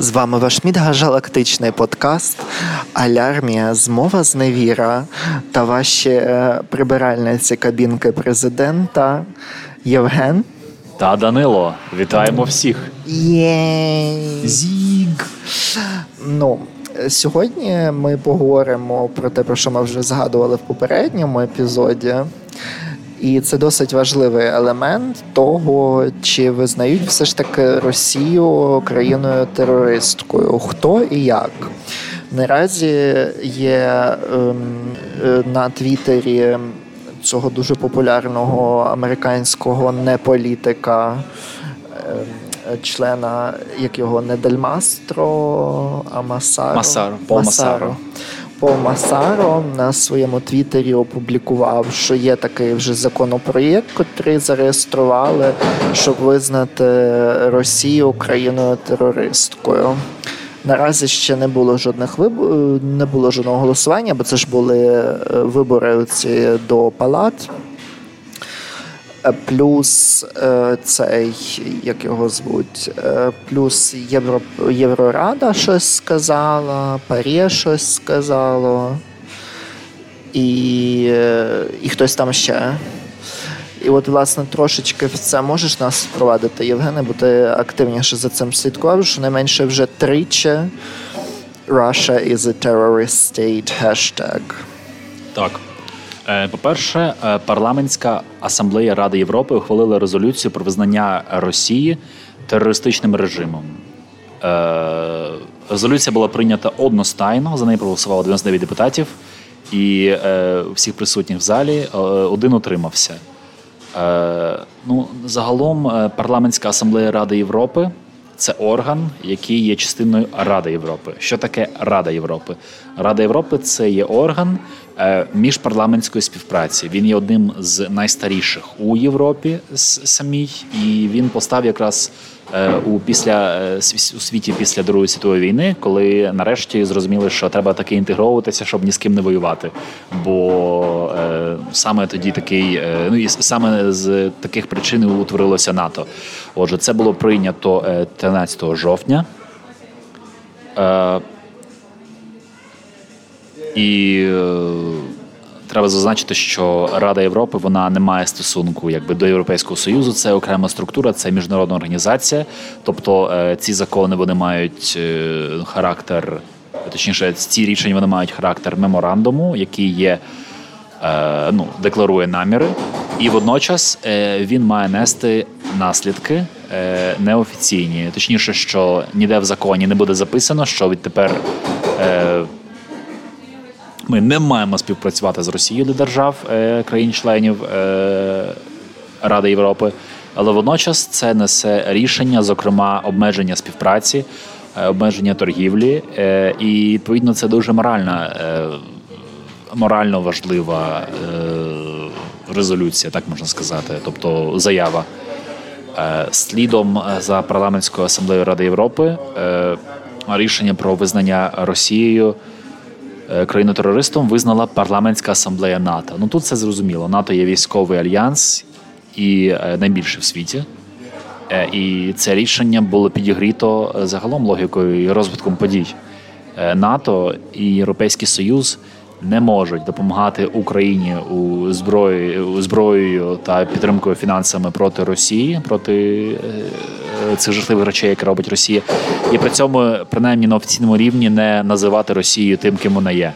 З вами ваш мідгагалактичний подкаст Алярмія, змова зневіра та ваші е, прибиральниці кабінки президента Євген та Данило. Вітаємо всіх. Єй! Зіг! Ну, Сьогодні ми поговоримо про те, про що ми вже згадували в попередньому епізоді. І це досить важливий елемент того, чи визнають все ж таки Росію країною терористкою, хто і як. Наразі є ем, е, на Твіттері цього дуже популярного американського неполітика. Ем, члена як його не Дельмастро, а Масаро. Масаро. Масаро. Масаро. Пол Масаро на своєму твіттері опублікував, що є такий вже законопроєкт, який зареєстрували, щоб визнати Росію країною терористкою. Наразі ще не було жодних вибор, не було жодного голосування, бо це ж були е, вибори ці до палат. Е, плюс е, цей, як його звуть, е, плюс Євро, Єврорада щось сказала, Парє щось сказало, і і хтось там ще. І от, власне, трошечки в це можеш нас впровадити, Євгене, бо ти активніше за цим слідкував, що не менше вже тричі Russia is a terrorist state hashtag. Так. Е, по-перше, е, парламентська асамблея Ради Європи ухвалила резолюцію про визнання Росії терористичним режимом. Е, резолюція була прийнята одностайно. За неї проголосувало 99 депутатів, і всіх присутніх в залі один утримався. Ну, загалом, парламентська асамблея Ради Європи. Це орган, який є частиною Ради Європи. Що таке Рада Європи? Рада Європи це є орган е, міжпарламентської співпраці. Він є одним з найстаріших у Європі самій, і він постав якраз у після е, у світі після Другої світової війни, коли нарешті зрозуміли, що треба таки інтегровуватися, щоб ні з ким не воювати. Бо е, саме тоді такий, е, ну і саме з таких причин утворилося НАТО. Отже, це було прийнято 13 жовтня. І Треба зазначити, що Рада Європи вона не має стосунку якби до Європейського союзу. Це окрема структура, це міжнародна організація. Тобто е, ці закони вони мають е, характер, точніше, ці рішення вони мають характер меморандуму, який є. Е, ну, декларує наміри, і водночас він має нести наслідки неофіційні. Точніше, що ніде в законі не буде записано, що відтепер ми не маємо співпрацювати з Росією для держав е, країн-членів е, Ради Європи, але водночас це несе рішення, зокрема, обмеження співпраці, е, обмеження торгівлі, і відповідно це дуже моральна, морально важлива резолюція, так можна сказати, тобто заява. Слідом за парламентською асамблеєю Ради Європи рішення про визнання Росією. Е, країну терористом визнала парламентська асамблея НАТО. Ну тут це зрозуміло. НАТО є військовий альянс і е, найбільший в світі. Е, і це рішення було підігріто загалом логікою і розвитком подій. НАТО і Європейський Союз не можуть допомагати Україні у зброї зброєю та підтримкою фінансами проти Росії, проти цих жахливих речей, які робить Росія, і при цьому принаймні на офіційному рівні не називати Росію тим, ким вона є.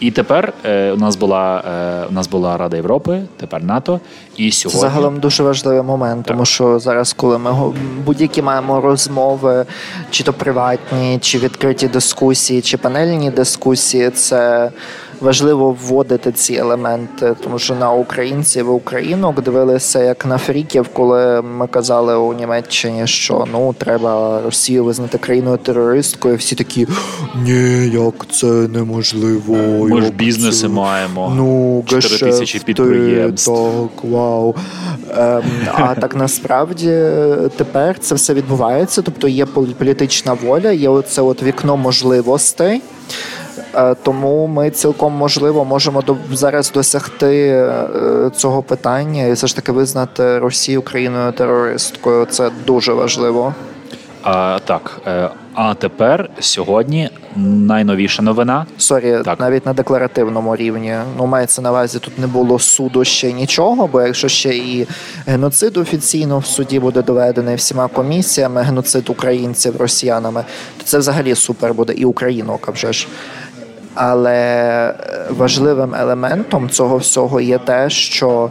І тепер е, у нас була е, у нас була Рада Європи, тепер НАТО. І сьогодні загалом дуже важливий момент, так. тому що зараз, коли ми будь-які маємо розмови, чи то приватні, чи відкриті дискусії, чи панельні дискусії, це важливо вводити ці елементи, тому що на українців і українок дивилися як на фріків, коли ми казали у Німеччині, що ну треба Росію визнати країною терористкою. Всі такі ні, як це неможливо. Ми ж бізнеси маємо. Ну 4 тисячі підприємств. Так, вау. Ем, а так насправді тепер це все відбувається. Тобто є політична воля, є оце от вікно можливостей. Е, тому ми цілком можливо можемо зараз досягти е, цього питання і все ж таки визнати Росію країною терористкою. Це дуже важливо. А, Так. Е, а тепер сьогодні найновіша новина. Sorry, так. навіть на декларативному рівні. Ну, мається на увазі, тут не було суду ще нічого, бо якщо ще і геноцид офіційно в суді буде доведений всіма комісіями, геноцид українців росіянами, то це взагалі супер буде і українок, вже ж. Але важливим елементом цього всього є те, що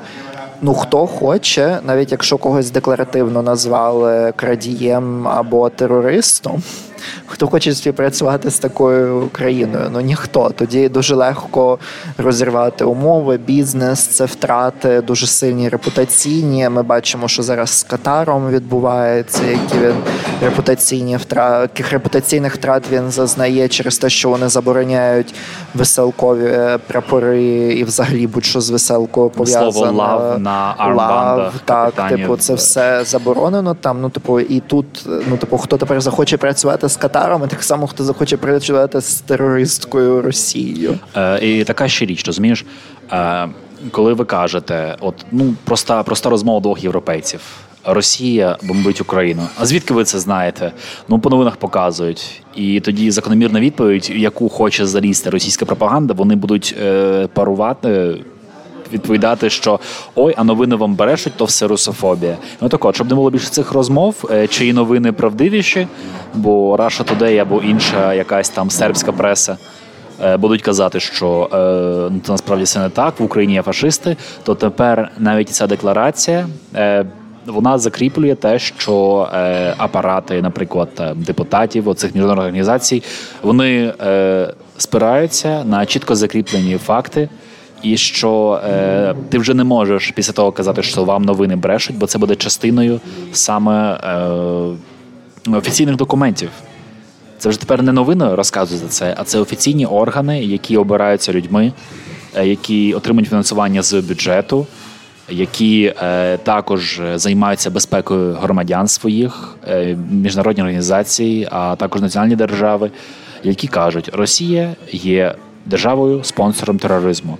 ну хто хоче, навіть якщо когось декларативно назвали крадієм або терористом. Хто хоче співпрацювати з такою країною? Ну ніхто. Тоді дуже легко розірвати умови, бізнес, це втрати дуже сильні репутаційні. Ми бачимо, що зараз з Катаром відбувається, які він репутаційні втрати, яких репутаційних втрат він зазнає через те, що вони забороняють веселкові прапори і взагалі будь-що з веселкою пов'язане. Слово лав на армбандах. Так, типу, це все заборонено. Там ну типу, і тут ну типу, хто тепер захоче працювати з Катаром, і так само хто захоче працювати з терористкою Росією. Е, І така ще річ, розумієш, е, коли ви кажете, от ну проста проста розмова двох європейців. Росія бомбить Україну. А звідки ви це знаєте? Ну по новинах показують. І тоді закономірна відповідь, яку хоче залізти російська пропаганда, вони будуть е, парувати відповідати, що ой, а новини вам берешуть, то все русофобія. Ну так от, щоб не було більше цих розмов, е, чиї новини правдивіші, бо Russia Today або інша якась там сербська преса. Е, будуть казати, що е, ну, насправді це не так в Україні є фашисти. То тепер навіть ця декларація е, вона закріплює те, що е, апарати, наприклад, депутатів оцих міжнародних організацій, вони е, спираються на чітко закріплені факти і що е, ти вже не можеш після того казати, що вам новини брешуть, бо це буде частиною саме е, офіційних документів. Це вже тепер не новини розказують за це, а це офіційні органи, які обираються людьми, е, які отримують фінансування з бюджету, які е, також займаються безпекою громадян своїх, е, міжнародні організації, а також національні держави, які кажуть, Росія є державою спонсором тероризму.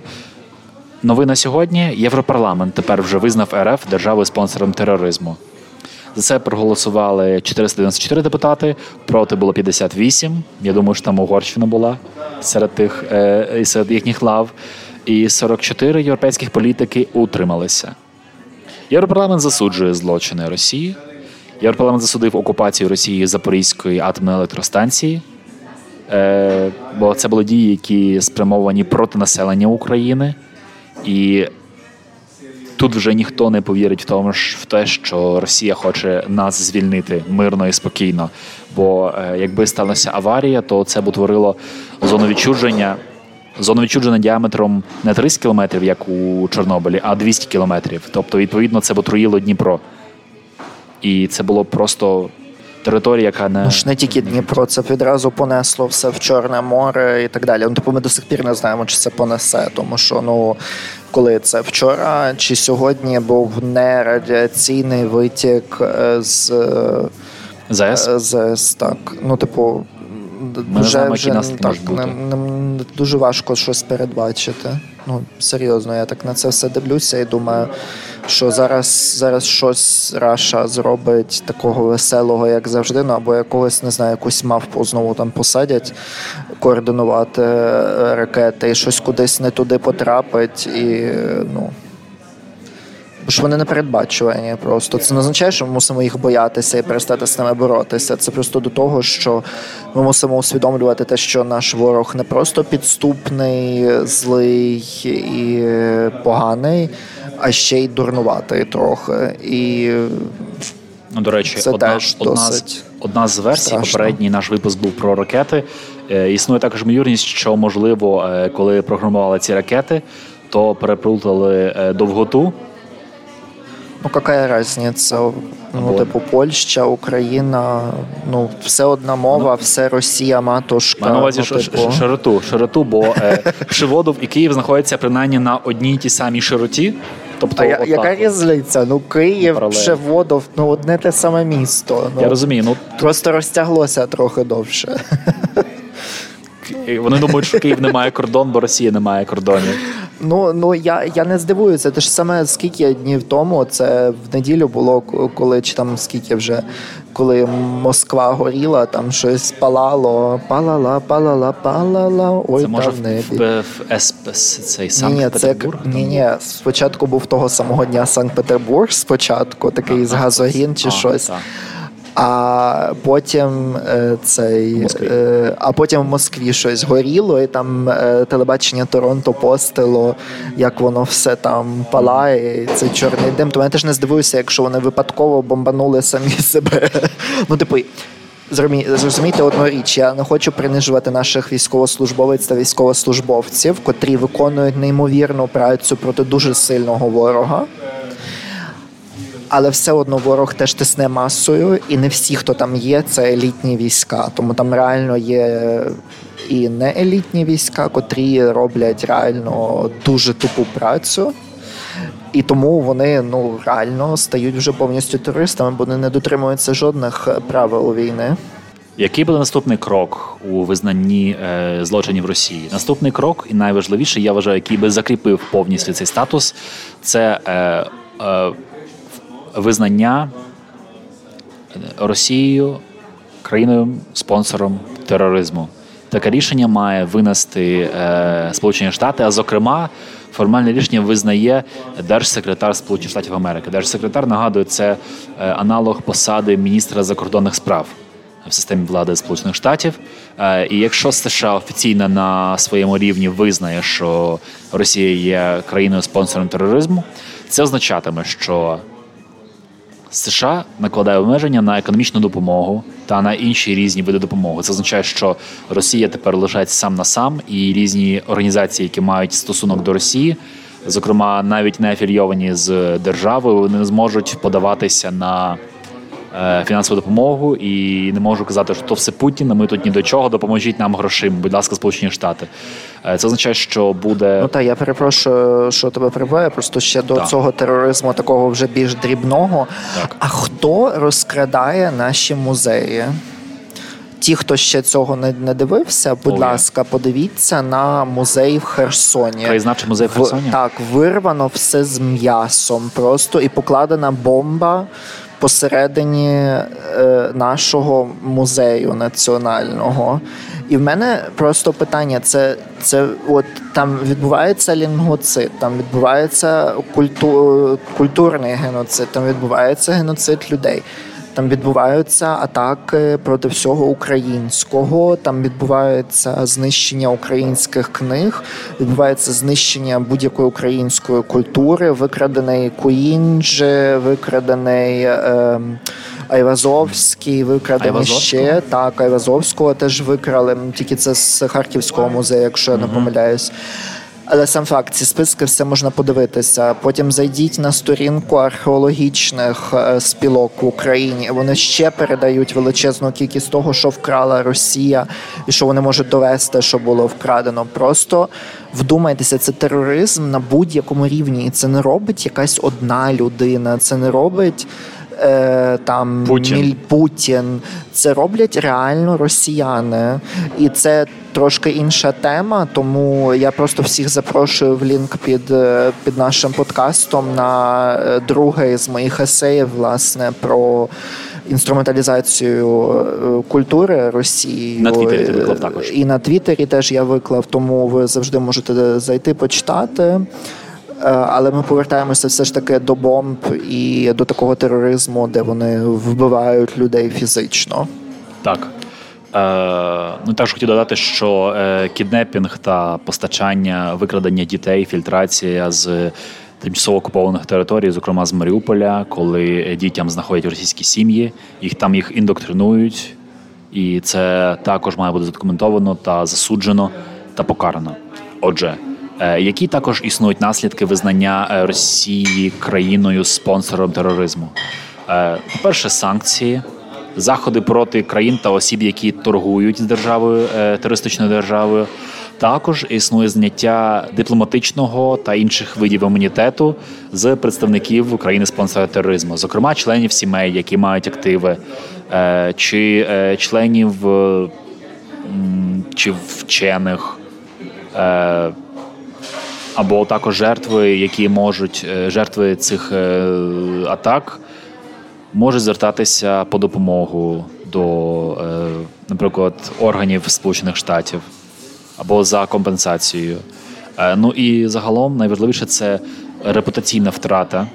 Новина сьогодні Європарламент тепер вже визнав РФ державою спонсором тероризму. За це проголосували 494 депутати, проти було 58. Я думаю, що там Угорщина була серед тих е, серед їхніх лав. І 44 європейських політики утрималися. Європарламент засуджує злочини Росії. Європарламент засудив окупацію Росії Запорізької атомної електростанції, е, бо це були дії, які спрямовані проти населення України. І тут вже ніхто не повірить в тому, ж в те, що Росія хоче нас звільнити мирно і спокійно. Бо е, якби сталася аварія, то це б утворило зону відчудження. Зону відчудження діаметром не 30 кілометрів, як у Чорнобилі, а 200 кілометрів. Тобто, відповідно, це б отруїло Дніпро. І це було просто територія, яка не Ну ж не тільки Дніпро, це відразу понесло все в Чорне море і так далі. Ну, типу, ми до сих пір не знаємо, чи це понесе, тому що ну. Коли це вчора чи сьогодні був нерадіаційний витік е, з ЗС? Е, ЗС, так. Ну, типу, Ми вже, знаємо, вже так, не, не, дуже важко щось передбачити. Ну, серйозно, я так на це все дивлюся і думаю, що зараз зараз щось Раша зробить такого веселого, як завжди, ну або якогось, не знаю, якусь мавпу знову там посадять, координувати е, ракети, і щось кудись не туди потрапить, і ну. Ж вони не передбачувані просто. Це не означає, що ми мусимо їх боятися і перестати з ними боротися. Це просто до того, що ми мусимо усвідомлювати те, що наш ворог не просто підступний, злий і поганий, а ще й дурнуватий трохи. І Ну, до речі, це одна, теж одна, досить одна з версій, попередній наш випуск був про ракети. Е, існує також ймовірність, що можливо, е, коли програмували ці ракети, то переплутали е, довготу. Ну, яка різниця? Ну, типу, Польща, Україна, ну, все одна мова, ну, все Росія, матушка. Маю на увазі ну, типу... широту, широту, бо е, Шиводов і Київ знаходяться принаймні на одній тій самій широті. Тобто, а я, яка різниця? Ну, Київ, Шеводов, ну одне те саме місто. Ну, Я розумію. ну... Просто розтяглося трохи довше. Вони думають, що Київ не має кордон, бо Росія не має кордонів. Ну ну я я не здивуюся. Те ж саме скільки днів тому це в неділю було, коли чи там скільки вже коли Москва горіла, там щось палало, палала, палала, палала. Ой, це може в небі. в, в, в цей Санкт-Петербург? Ні, ні, спочатку був того самого дня Санкт-Петербург, спочатку такий а, з газогін чи а, щось. Так. А потім е, цей е, а потім в Москві щось горіло, і там е, телебачення Торонто постило, як воно все там палає. і Цей чорний дим. То я теж не здивуюся, якщо вони випадково бомбанули самі себе. Ну, типу. Зрозумійте одну річ, я не хочу принижувати наших військовослужбовець та військовослужбовців, котрі виконують неймовірну працю проти дуже сильного ворога але все одно ворог теж тисне масою, і не всі, хто там є, це елітні війська. Тому там реально є і не елітні війська, котрі роблять реально дуже тупу працю. І тому вони ну реально стають вже повністю терористами, бо вони не дотримуються жодних правил війни. Який буде наступний крок у визнанні е, злочинів Росії? Наступний крок, і найважливіше, я вважаю, який би закріпив повністю цей статус, це е, е, визнання Росією країною спонсором тероризму. Таке рішення має винести е, Сполучені Штати, а зокрема, формальне рішення визнає держсекретар Сполучених Штатів Америки. Держсекретар нагадує, це е, аналог посади міністра закордонних справ в системі влади Сполучених Штатів. Е, і якщо США офіційно на своєму рівні визнає, що Росія є країною спонсором тероризму, це означатиме, що США накладає обмеження на економічну допомогу та на інші різні види допомоги. Це означає, що Росія тепер лишається сам на сам, і різні організації, які мають стосунок до Росії, зокрема навіть не афільйовані з державою, не зможуть подаватися на. Е, фінансову допомогу і не можу казати, що то все Путін, ми тут ні до чого, допоможіть нам грошима, будь ласка, Сполучені Штати. Е, це означає, що буде. Ну так, я перепрошую, що тебе прибуває. Просто ще до так. цього тероризму, такого вже більш дрібного. Так. А хто розкрадає наші музеї? Ті, хто ще цього не не дивився, будь Ой. ласка, подивіться на музей в Херсоні. Краєзнавчий музей в Херсоні? В, так, вирвано все з м'ясом, просто і покладена бомба посередині е, нашого музею національного. І в мене просто питання: це це от там відбувається лінгоцид, там відбувається культу, культурний геноцид, там відбувається геноцид людей. Там відбуваються атаки проти всього українського. Там відбувається знищення українських книг, відбувається знищення будь-якої української культури, викрадений Куінджі, викрадений. Е, Айвазовський викрадений ще так. Айвазовського теж викрали. Тільки це з Харківського музею, якщо я не помиляюсь. Але сам факт, ці списки все можна подивитися. Потім зайдіть на сторінку археологічних е, спілок в Україні. Вони ще передають величезну кількість того, що вкрала Росія, і що вони можуть довести, що було вкрадено. Просто вдумайтеся, це тероризм на будь-якому рівні, і це не робить якась одна людина. Це не робить е, там Путін. Міль Путін. Це роблять реально росіяни, і це трошки інша тема. Тому я просто всіх запрошую в лінк під е, під нашим подкастом на е, другий з моїх есеїв, власне, про. Інструменталізацію е, культури Росії на Твіттері ти виклав також і на Твіттері теж я виклав, тому ви завжди можете зайти почитати. Е, але ми повертаємося все ж таки до бомб і до такого тероризму, де вони вбивають людей фізично. Так. Е, ну також хотів додати, що е, кіднепінг та постачання викрадення дітей, фільтрація з тимчасово окупованих територій, зокрема з Маріуполя, коли дітям знаходять російські сім'ї, їх там їх індоктринують, і це також має бути задокументовано та засуджено та покарано. Отже. Е, які також існують наслідки визнання е, Росії країною спонсором тероризму? Е, по-перше, санкції, заходи проти країн та осіб, які торгують з державою терористичною державою. Також існує зняття дипломатичного та інших видів імунітету з представників України спонсора тероризму, зокрема членів сімей, які мають активи, чи членів чи вчених. Або також жертви, які можуть е, жертви цих е, атак можуть звертатися по допомогу до, е, наприклад, органів Сполучених Штатів або за компенсацією. Ну і загалом найважливіше це репутаційна втрата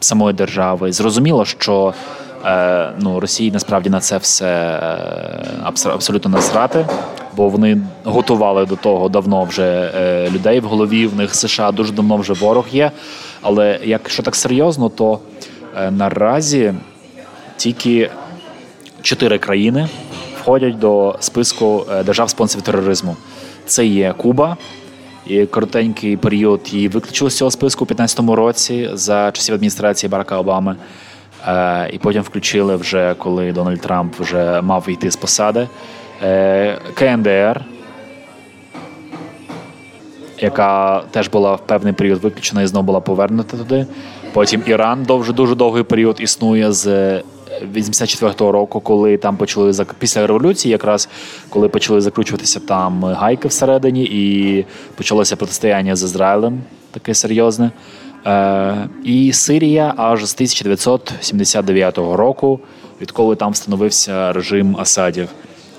самої держави. Зрозуміло, що ну, Росії насправді на це все абсолютно насрати бо вони готували до того давно вже е, людей в голові. В них США дуже давно вже ворог є. Але якщо так серйозно, то е, наразі тільки чотири країни входять до списку е, держав спонсорів тероризму. Це є Куба. І коротенький період її виключили з цього списку у 2015 році за часів адміністрації Барака Обами. І потім включили вже коли Дональд Трамп вже мав йти з посади. Е, КНДР, яка теж була в певний період виключена і знову була повернута туди. Потім Іран довже дуже довгий період існує з 84-го року, коли там почали після революції, якраз коли почали закручуватися там гайки всередині, і почалося протистояння з Ізраїлем, таке серйозне. Е, І Сирія аж з 1979 року, відколи там встановився режим Асадів.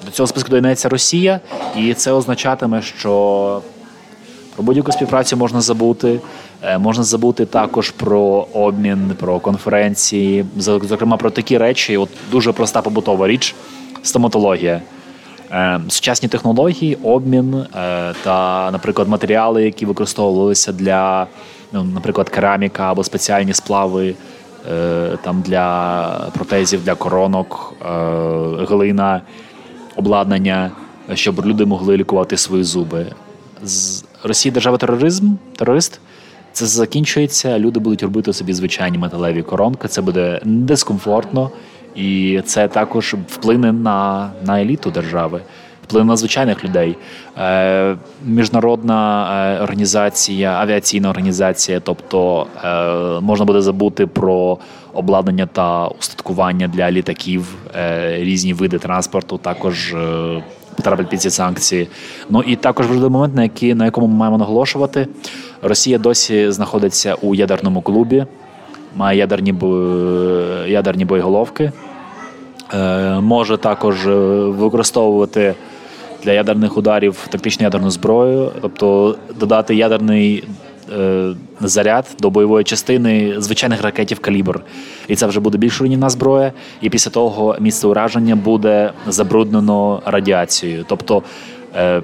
До цього списку доєднається Росія, і це означатиме, що про будь-яку співпрацю можна забути. Е, можна забути також про обмін, про конференції, зокрема про такі речі. От дуже проста побутова річ стоматологія. Е, сучасні технології, обмін е, та, наприклад, матеріали, які використовувалися для, ну, наприклад, кераміка або спеціальні сплави там для протезів, для коронок, глина обладнання, щоб люди могли лікувати свої зуби. З Росії держава тероризм, терорист. Це закінчується. Люди будуть робити собі звичайні металеві коронки. Це буде дискомфортно, і це також вплине на на еліту держави, вплине на звичайних людей. Е, Міжнародна е, організація, авіаційна організація, тобто е, можна буде забути про обладнання та устаткування для літаків, різні види транспорту, також потрапить під ці санкції. Ну і також важливий момент, на який на якому ми маємо наголошувати. Росія досі знаходиться у ядерному клубі, має ядерні ядерні боєголовки, може також використовувати. Для ядерних ударів тактичну ядерну зброю, тобто додати ядерний Е, заряд до бойової частини звичайних ракетів калібр. І це вже буде більш руйнівна зброя. І після того місце ураження буде забруднено радіацією. Тобто, е,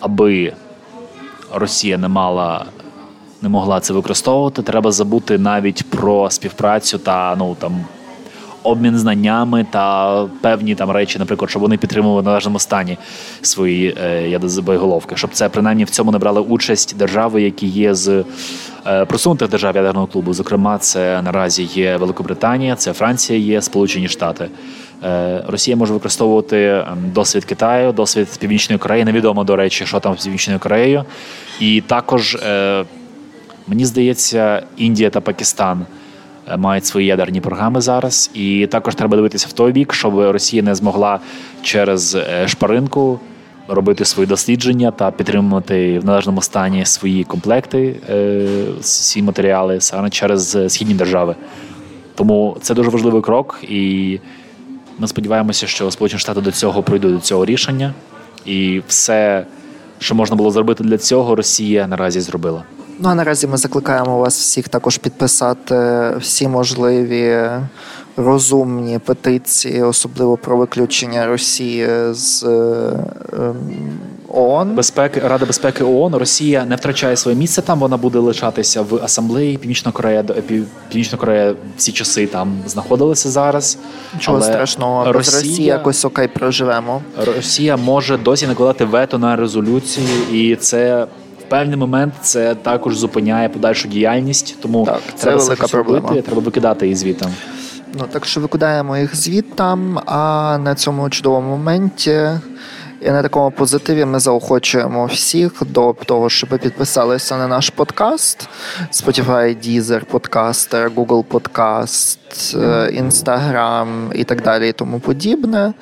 аби Росія не мала. Не могла це використовувати, треба забути навіть про співпрацю та ну там обмін знаннями та певні там речі, наприклад, щоб вони підтримували в належному стані свої е, боєголовки, щоб це принаймні в цьому не брали участь держави, які є з е, просунутих держав ядерного клубу. Зокрема, це наразі є Великобританія, це Франція, є Сполучені Штати. Е, Росія може використовувати досвід Китаю, досвід Північної Кореї. Невідомо до речі, що там з Північною Кореєю, і також е, мені здається, Індія та Пакистан. Е, мають свої ядерні програми зараз. І також треба дивитися в той бік, щоб Росія не змогла через е, шпаринку робити свої дослідження та підтримувати в належному стані свої комплекти, всі е, матеріали саме через східні держави. Тому це дуже важливий крок, і ми сподіваємося, що Сполучені Штати до цього прийдуть до цього рішення, і все, що можна було зробити для цього, Росія наразі зробила. Ну а наразі ми закликаємо вас всіх також підписати всі можливі розумні петиції, особливо про виключення Росії з ем, ООН. безпеки Рада безпеки ООН. Росія не втрачає своє місце там. Вона буде лишатися в асамблеї. Північна Корея Північна Корея всі часи там знаходилися зараз. Чого Але страшного Росія, Росія якось окей проживемо. Росія може досі накладати вето на резолюцію, і це певний момент це також зупиняє подальшу діяльність, тому так, це треба велика проблема. Робити, треба викидати їх звітом. Ну так що викидаємо їх звітам, а на цьому чудовому моменті. І на такому позитиві ми заохочуємо всіх до того, щоб підписалися на наш подкаст Spotify, Deezer, Podcaster, Google Podcast, Instagram і так далі, і тому подібне.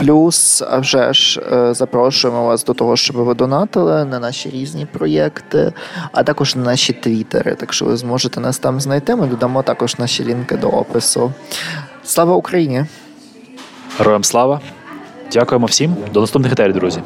Плюс, а вже ж, е, запрошуємо вас до того, щоб ви донатили на наші різні проєкти, а також на наші твіттери. Так що ви зможете нас там знайти. Ми додамо також наші лінки до опису. Слава Україні! Героям слава! Дякуємо всім. До наступних етерів, друзі.